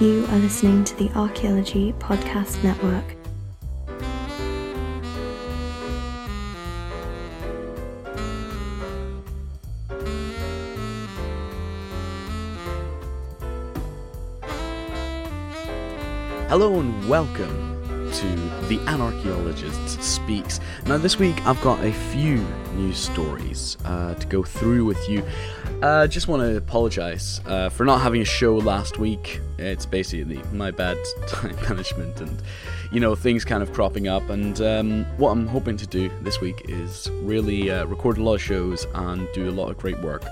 You are listening to the Archaeology Podcast Network. Hello and welcome to The Anarchaeologist Speaks. Now, this week I've got a few news stories uh, to go through with you. Uh, just want to apologise uh, for not having a show last week. It's basically my bad time management and, you know, things kind of cropping up. And um, what I'm hoping to do this week is really uh, record a lot of shows and do a lot of great work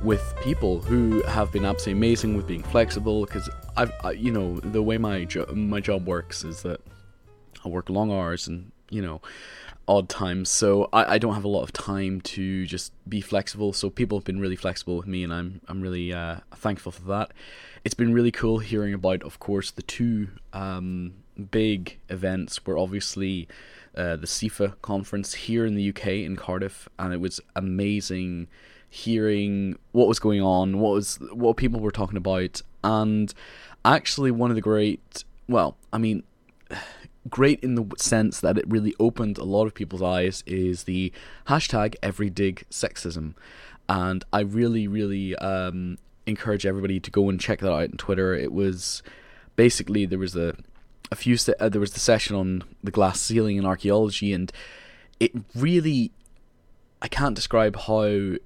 with people who have been absolutely amazing with being flexible because I've I, you know the way my jo- my job works is that I work long hours and you know odd times. So I, I don't have a lot of time to just be flexible. So people have been really flexible with me and I'm I'm really uh, thankful for that. It's been really cool hearing about of course the two um, big events were obviously uh, the CIFA conference here in the UK in Cardiff and it was amazing hearing what was going on, what was what people were talking about, and actually one of the great, well, I mean, great in the sense that it really opened a lot of people's eyes is the hashtag everydig sexism, and I really, really um, encourage everybody to go and check that out on Twitter. It was basically there was a a few se- uh, there was the session on the glass ceiling in archaeology, and it really I can't describe how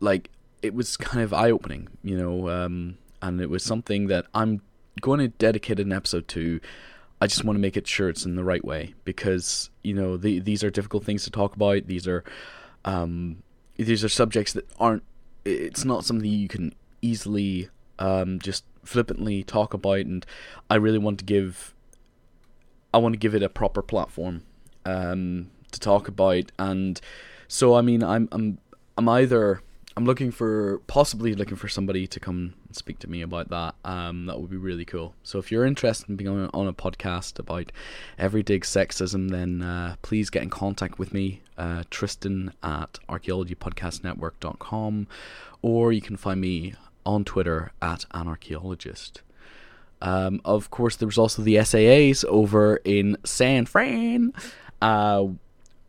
like it was kind of eye opening, you know, um, and it was something that I'm going to dedicate an episode to. I just want to make it sure it's in the right way because you know the, these are difficult things to talk about. These are um, these are subjects that aren't. It's not something you can easily um, just flippantly talk about, and I really want to give. I want to give it a proper platform um, to talk about, and so I mean, I'm I'm I'm either I'm looking for possibly looking for somebody to come and speak to me about that. Um, that would be really cool. So if you're interested in being on a, on a podcast about everyday sexism, then uh, please get in contact with me, uh, Tristan at archaeologypodcastnetwork.com, or you can find me on Twitter at anarchaeologist. Um, of course, there was also the SAAs over in San Fran. Uh,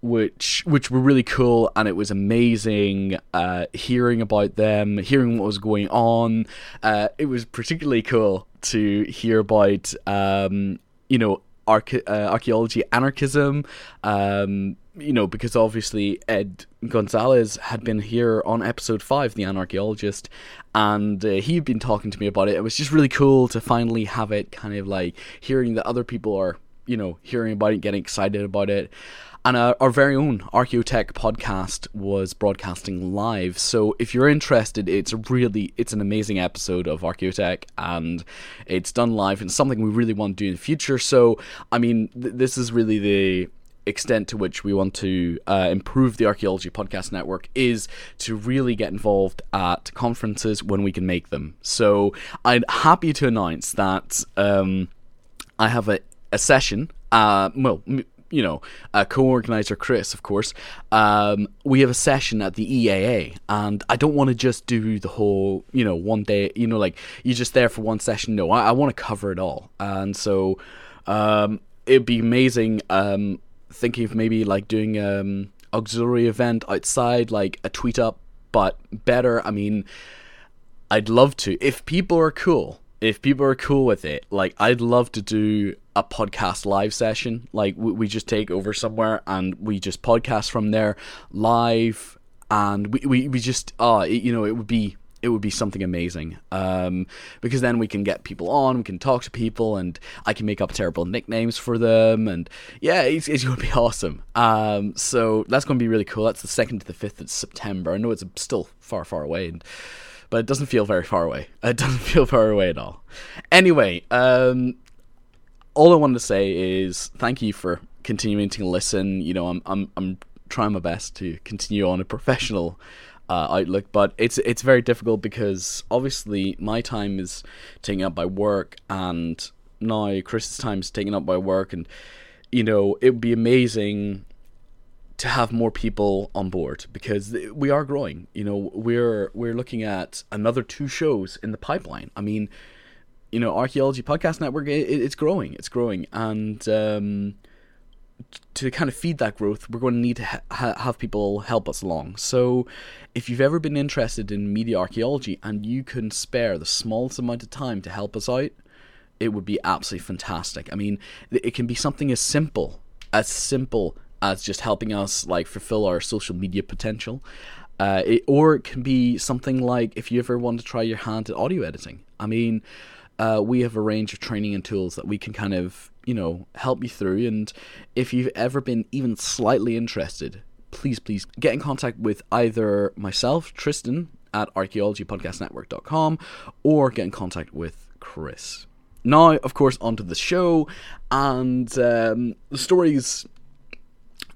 which which were really cool and it was amazing uh, hearing about them hearing what was going on. Uh, it was particularly cool to hear about um, you know arche- uh, archaeology anarchism um, you know because obviously ed gonzalez had been here on episode 5 the anarchaeologist and uh, he'd been talking to me about it. It was just really cool to finally have it kind of like hearing that other people are you know hearing about it getting excited about it and our, our very own Archaeotech podcast was broadcasting live. So if you're interested, it's really it's an amazing episode of Archaeotech, and it's done live. and something we really want to do in the future. So I mean, th- this is really the extent to which we want to uh, improve the archaeology podcast network is to really get involved at conferences when we can make them so i'm happy to announce that um, i have a, a session uh, well m- you know, uh, co-organizer Chris, of course, um, we have a session at the EAA, and I don't want to just do the whole, you know, one day, you know, like you're just there for one session. No, I, I want to cover it all, and so um, it'd be amazing. Um, thinking of maybe like doing um auxiliary event outside, like a tweet up, but better. I mean, I'd love to if people are cool. If people are cool with it, like I'd love to do a podcast live session. Like we, we just take over somewhere and we just podcast from there live, and we we, we just uh it, you know it would be it would be something amazing um, because then we can get people on, we can talk to people, and I can make up terrible nicknames for them, and yeah, it's, it's going to be awesome. Um, so that's going to be really cool. That's the second to the fifth of September. I know it's still far, far away, and, but it doesn't feel very far away. It doesn't feel far away at all. Anyway, um, all I wanted to say is thank you for continuing to listen. You know, I'm I'm I'm trying my best to continue on a professional uh, outlook, but it's it's very difficult because obviously my time is taken up by work, and now Chris's time is taken up by work, and you know it would be amazing to have more people on board because we are growing. You know, we're we're looking at another two shows in the pipeline. I mean, you know, Archaeology Podcast Network, it, it's growing. It's growing. And um, to kind of feed that growth, we're going to need to ha- have people help us along. So, if you've ever been interested in media archaeology and you can spare the smallest amount of time to help us out, it would be absolutely fantastic. I mean, it can be something as simple as simple as just helping us like fulfill our social media potential. Uh, it, or it can be something like if you ever want to try your hand at audio editing. I mean, uh, we have a range of training and tools that we can kind of, you know, help you through. And if you've ever been even slightly interested, please, please get in contact with either myself, Tristan, at archaeologypodcastnetwork.com, or get in contact with Chris. Now, of course, onto the show, and um, the stories.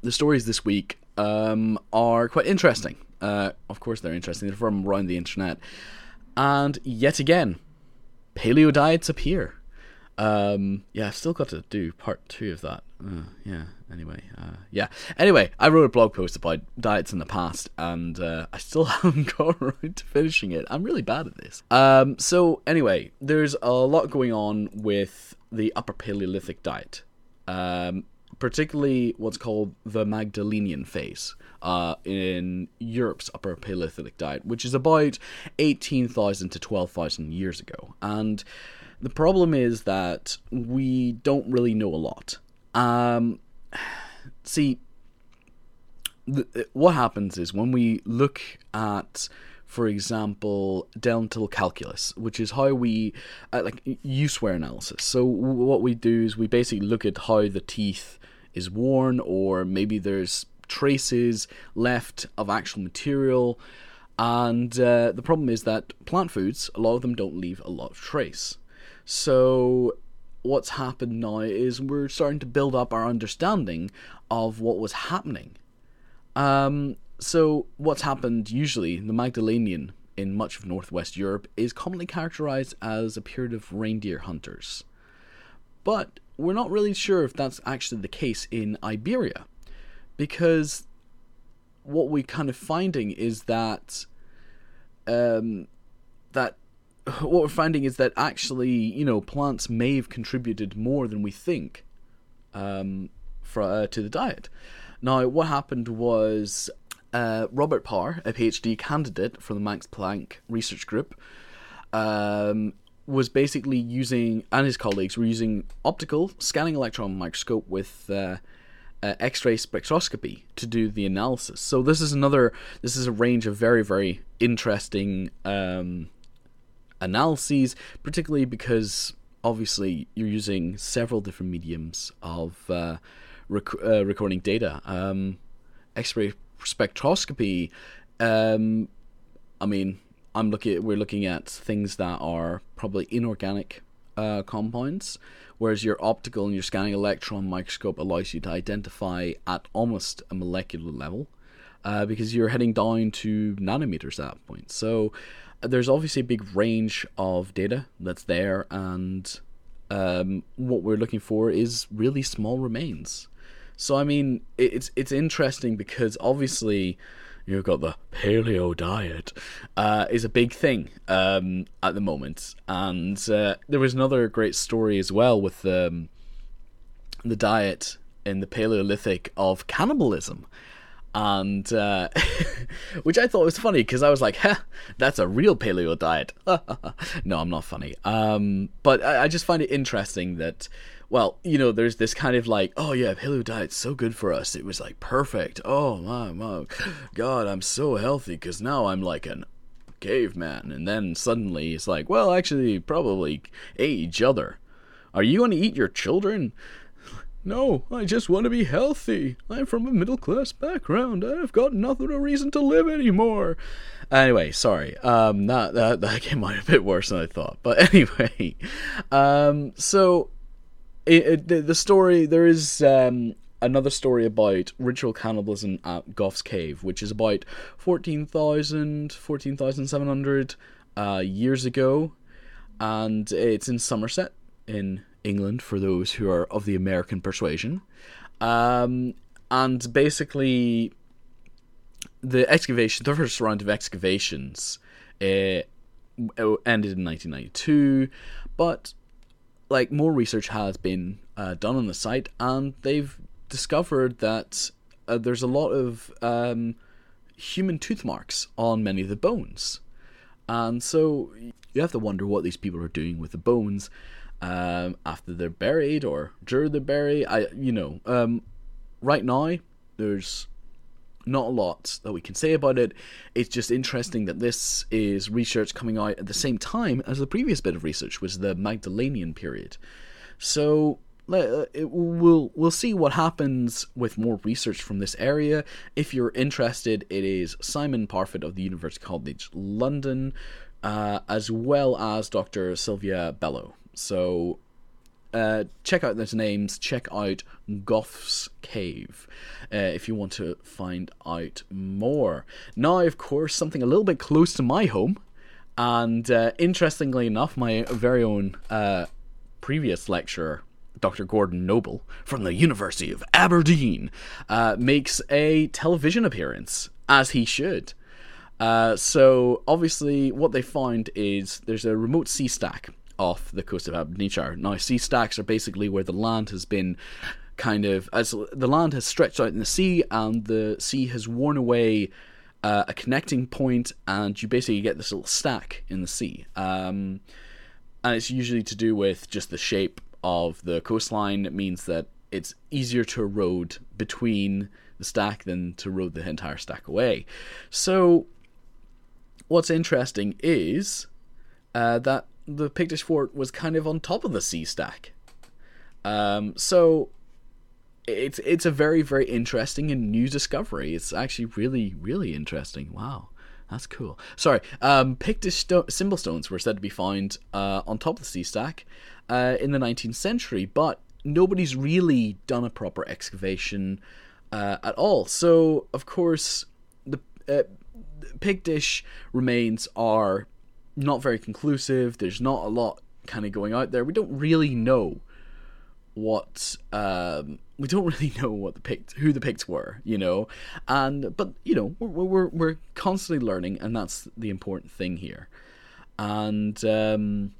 The stories this week um, are quite interesting. Uh, of course, they're interesting. They're from around the internet, and yet again, paleo diets appear. Um, yeah, I've still got to do part two of that. Uh, yeah. Anyway, uh, yeah. Anyway, I wrote a blog post about diets in the past, and uh, I still haven't got around to finishing it. I'm really bad at this. Um, so anyway, there's a lot going on with the Upper Paleolithic diet, um, particularly what's called the Magdalenian phase. Uh, in Europe's Upper Paleolithic diet, which is about 18,000 to 12,000 years ago. And the problem is that we don't really know a lot. Um, see, the, what happens is when we look at, for example, dental calculus, which is how we uh, like use-wear analysis. So what we do is we basically look at how the teeth is worn, or maybe there's traces left of actual material. And uh, the problem is that plant foods, a lot of them don't leave a lot of trace. So what's happened now is we're starting to build up our understanding of what was happening. Um, so what's happened usually, the Magdalenian in much of northwest Europe is commonly characterized as a period of reindeer hunters. But we're not really sure if that's actually the case in Iberia because what we're kind of finding is that um, that what we're finding is that actually, you know, plants may have contributed more than we think um, for, uh, to the diet. Now, what happened was uh, Robert Power, a PhD candidate for the Max Planck Research Group, um, was basically using, and his colleagues were using optical scanning electron microscope with uh, uh, X-ray spectroscopy to do the analysis. So this is another, this is a range of very, very interesting um, analyses, particularly because obviously you're using several different mediums of uh, rec- uh, recording data. Um, X-ray spectroscopy. Um, I mean, I'm looking. We're looking at things that are probably inorganic uh, compounds, whereas your optical and your scanning electron microscope allows you to identify at almost a molecular level, uh, because you're heading down to nanometers at that point. So there's obviously a big range of data that's there, and um, what we're looking for is really small remains. So I mean, it's it's interesting because obviously you've got the paleo diet uh, is a big thing um, at the moment, and uh, there was another great story as well with um, the diet in the Paleolithic of cannibalism and uh, which I thought was funny because I was like, heh, "That's a real paleo diet." no, I'm not funny. Um, but I, I, just find it interesting that, well, you know, there's this kind of like, "Oh yeah, paleo diet's so good for us. It was like perfect. Oh my, my God, I'm so healthy because now I'm like an caveman." And then suddenly it's like, "Well, actually, probably ate each other. Are you going to eat your children?" No, I just want to be healthy. I'm from a middle class background. I've got nothing a reason to live anymore. Anyway, sorry. Um, that that that came out a bit worse than I thought. But anyway, um, so it, it, the, the story there is um another story about ritual cannibalism at Gough's Cave, which is about 14,000, 14,700 uh, years ago, and it's in Somerset in England for those who are of the American persuasion. Um, and basically, the excavation, the first round of excavations, uh, ended in 1992, but like more research has been uh, done on the site, and they've discovered that uh, there's a lot of um, human tooth marks on many of the bones, and so you have to wonder what these people are doing with the bones um, after they're buried or during they're buried. I, you know, um, right now there's not a lot that we can say about it. It's just interesting that this is research coming out at the same time as the previous bit of research, was the Magdalenian period. So uh, we'll we'll see what happens with more research from this area. If you're interested, it is Simon Parfitt of the University College London, uh, as well as Dr. Silvia Bello. So uh, check out those names. Check out Gough's Cave uh, if you want to find out more. Now, of course, something a little bit close to my home, and uh, interestingly enough, my very own uh, previous lecturer. Dr. Gordon Noble from the University of Aberdeen uh, makes a television appearance, as he should. Uh, so, obviously, what they found is there's a remote sea stack off the coast of Aberdeenshire. Now, sea stacks are basically where the land has been kind of as the land has stretched out in the sea and the sea has worn away uh, a connecting point, and you basically get this little stack in the sea. Um, and it's usually to do with just the shape of the coastline. It means that it's easier to erode between the stack than to erode the entire stack away. So, what's interesting is uh, that the Pictish fort was kind of on top of the sea stack. Um, so it's it's a very very interesting and new discovery. It's actually really really interesting. Wow. That's cool. Sorry, um, Pictish sto- symbol stones were said to be found uh, on top of the sea stack uh, in the 19th century, but nobody's really done a proper excavation uh, at all. So, of course, the uh, Pictish remains are not very conclusive. There's not a lot kind of going out there. We don't really know what um, we don't really know what the Picts, who the Picts were, you know, and but you know we're we're we're constantly learning, and that's the important thing here. And um,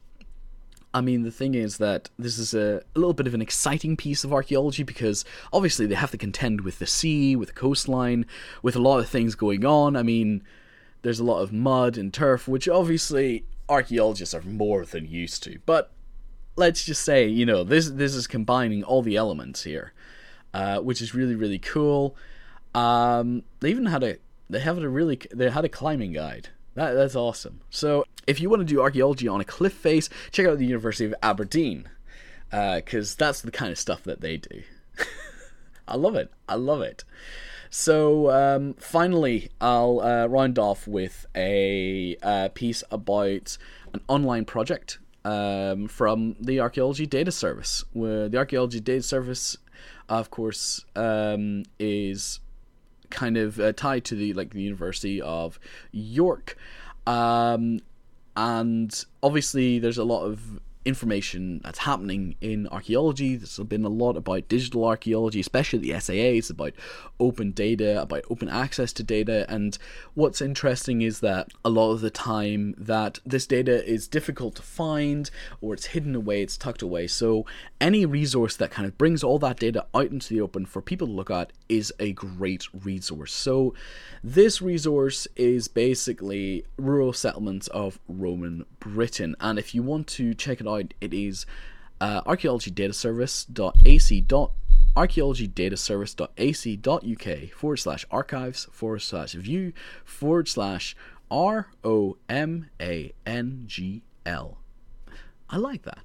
I mean, the thing is that this is a, a, little bit of an exciting piece of archaeology because obviously they have to contend with the sea, with the coastline, with a lot of things going on. I mean, there's a lot of mud and turf, which obviously archaeologists are more than used to. But let's just say, you know, this this is combining all the elements here, uh, which is really really cool. Um, they even had a they have a really they had a climbing guide. That that's awesome. So if you want to do archaeology on a cliff face, check out the University of Aberdeen, because uh, that's the kind of stuff that they do. I love it. I love it. So um, finally, I'll uh, round off with a uh, piece about an online project um, from the Archaeology Data Service. Where the Archaeology Data Service, of course, um, is kind of uh, tied to the like the University of York, um, and obviously there's a lot of information that's happening in archaeology. There's been a lot about digital archaeology, especially the SAAs, about open data, about open access to data. And what's interesting is that a lot of the time that this data is difficult to find or it's hidden away, it's tucked away. So any resource that kind of brings all that data out into the open for people to look at is a great resource. So this resource is basically rural settlements of Roman Britain. And if you want to check it out, it is uh, archaeologydataservice.ac. archaeologydataservice.ac.uk forward slash archives forward slash view forward slash R O M A N G L. I like that.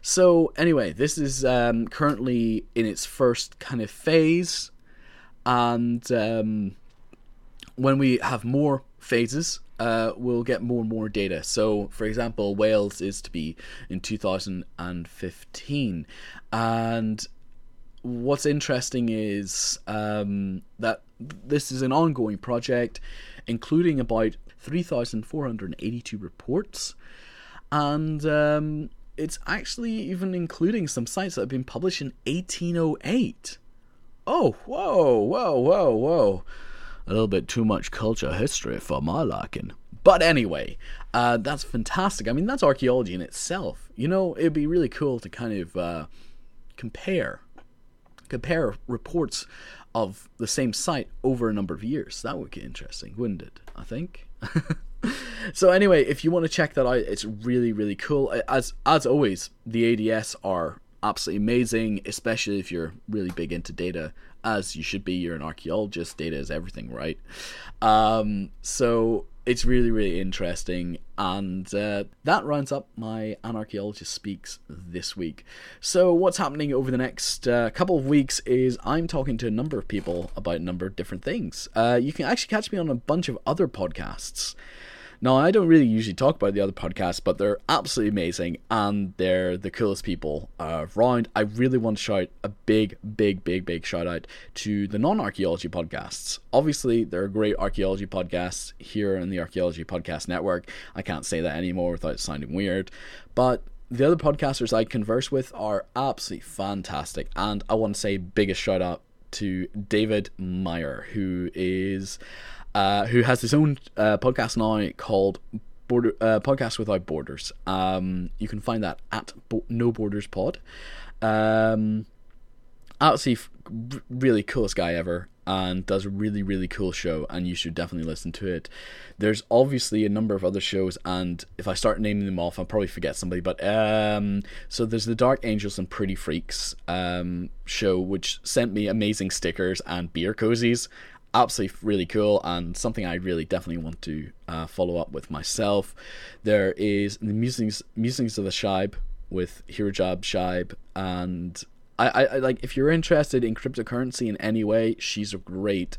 So, anyway, this is um, currently in its first kind of phase, and um, when we have more phases, uh, we'll get more and more data. So, for example, Wales is to be in 2015. And what's interesting is um, that this is an ongoing project, including about 3,482 reports. And um, it's actually even including some sites that have been published in 1808. Oh, whoa, whoa, whoa, whoa a little bit too much culture history for my liking. But anyway, uh, that's fantastic. I mean, that's archaeology in itself. You know, it'd be really cool to kind of uh, compare compare reports of the same site over a number of years. That would be interesting, wouldn't it? I think. so anyway, if you want to check that out, it's really really cool. As as always, the ADS are absolutely amazing, especially if you're really big into data, as you should be. You're an archaeologist. Data is everything, right? Um, so it's really really interesting and uh, that rounds up my anarchaeologist speaks this week so what's happening over the next uh, couple of weeks is i'm talking to a number of people about a number of different things uh, you can actually catch me on a bunch of other podcasts now, I don't really usually talk about the other podcasts, but they're absolutely amazing and they're the coolest people around. I really want to shout a big, big, big, big shout out to the non archaeology podcasts. Obviously, there are great archaeology podcasts here in the Archaeology Podcast Network. I can't say that anymore without sounding weird, but the other podcasters I converse with are absolutely fantastic, and I want to say biggest shout out to David Meyer, who is uh, who has his own uh, podcast now called Border uh, Podcast Without Borders. Um, you can find that at Bo- No Borders Pod. Um, absolutely f- really coolest guy ever and does a really really cool show and you should definitely listen to it there's obviously a number of other shows and if i start naming them off i'll probably forget somebody but um so there's the dark angels and pretty freaks um show which sent me amazing stickers and beer cozies absolutely really cool and something I really definitely want to uh, follow up with myself. There is the musings musings of the Shaib with Hirajab Shaib and I, I, I like if you're interested in cryptocurrency in any way, she's a great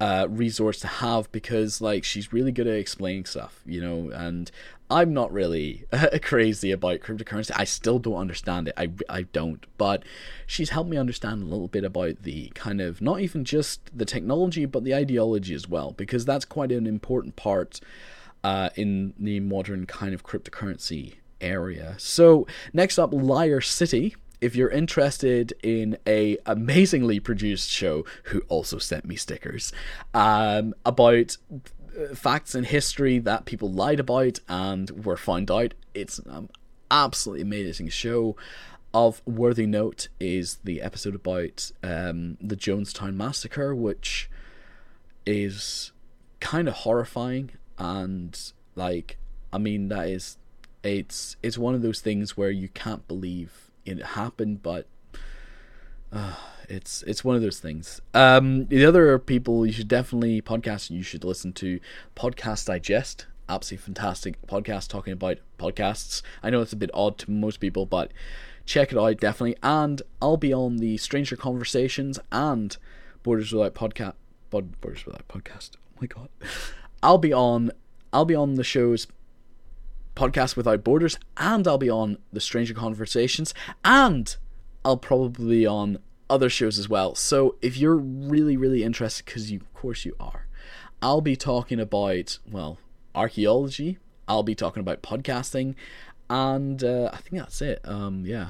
uh, resource to have because like she's really good at explaining stuff, you know, and I'm not really crazy about cryptocurrency. I still don't understand it. I, I don't. But she's helped me understand a little bit about the kind of not even just the technology, but the ideology as well, because that's quite an important part uh, in the modern kind of cryptocurrency area. So next up, Liar City. If you're interested in a amazingly produced show, who also sent me stickers, um, about facts in history that people lied about and were found out. It's an absolutely amazing show. Of worthy note is the episode about um, the Jonestown massacre, which is kind of horrifying and like I mean that is it's it's one of those things where you can't believe it happened, but. Uh, it's it's one of those things. Um, the other people you should definitely podcast you should listen to Podcast Digest. Absolutely fantastic podcast talking about podcasts. I know it's a bit odd to most people, but check it out definitely. And I'll be on the Stranger Conversations and Borders Without Podcast. Borders Without Podcast. Oh my god. I'll be on. I'll be on the shows podcast without borders and i'll be on the stranger conversations and i'll probably be on other shows as well. So if you're really, really interested, because of course, you are, I'll be talking about well archaeology. I'll be talking about podcasting, and uh, I think that's it. Um, yeah.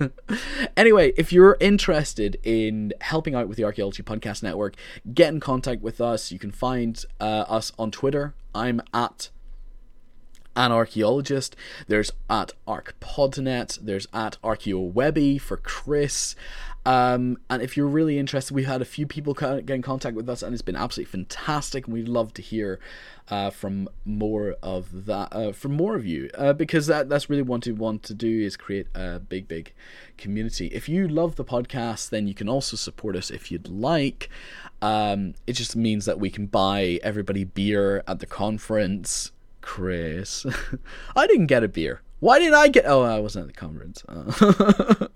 anyway, if you're interested in helping out with the Archaeology Podcast Network, get in contact with us. You can find uh, us on Twitter. I'm at an archaeologist. There's at ArcPodNet. There's at ArchaeoWebby for Chris. Um, and if you're really interested, we've had a few people get in contact with us, and it's been absolutely fantastic. And we'd love to hear uh, from more of that, uh, from more of you, uh, because that that's really what we want to do is create a big, big community. If you love the podcast, then you can also support us if you'd like. Um, it just means that we can buy everybody beer at the conference. Chris, I didn't get a beer. Why didn't I get? Oh, I wasn't at the conference. Uh.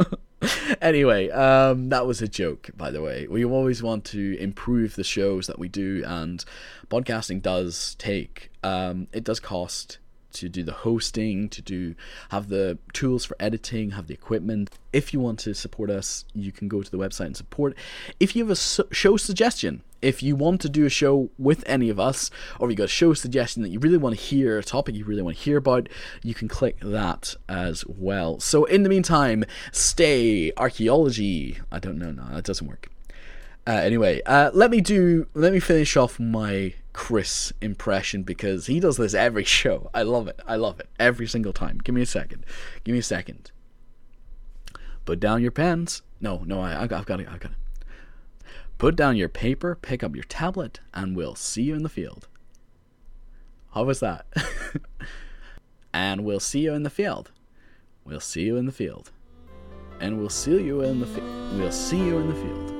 anyway, um, that was a joke, by the way. We always want to improve the shows that we do, and podcasting does take, um, it does cost to do the hosting, to do have the tools for editing, have the equipment. If you want to support us, you can go to the website and support. If you have a show suggestion, if you want to do a show with any of us, or you got a show suggestion that you really want to hear, a topic you really want to hear about, you can click that as well. So in the meantime, stay archaeology. I don't know, no, that doesn't work. Uh, anyway, uh, let me do. Let me finish off my Chris impression because he does this every show. I love it. I love it every single time. Give me a second. Give me a second. Put down your pens. No, no, I, I've got, it. I've got it. Put down your paper, pick up your tablet, and we'll see you in the field. How was that? and we'll see you in the field. We'll see you in the field. And we'll see you in the fi- we'll see you in the field.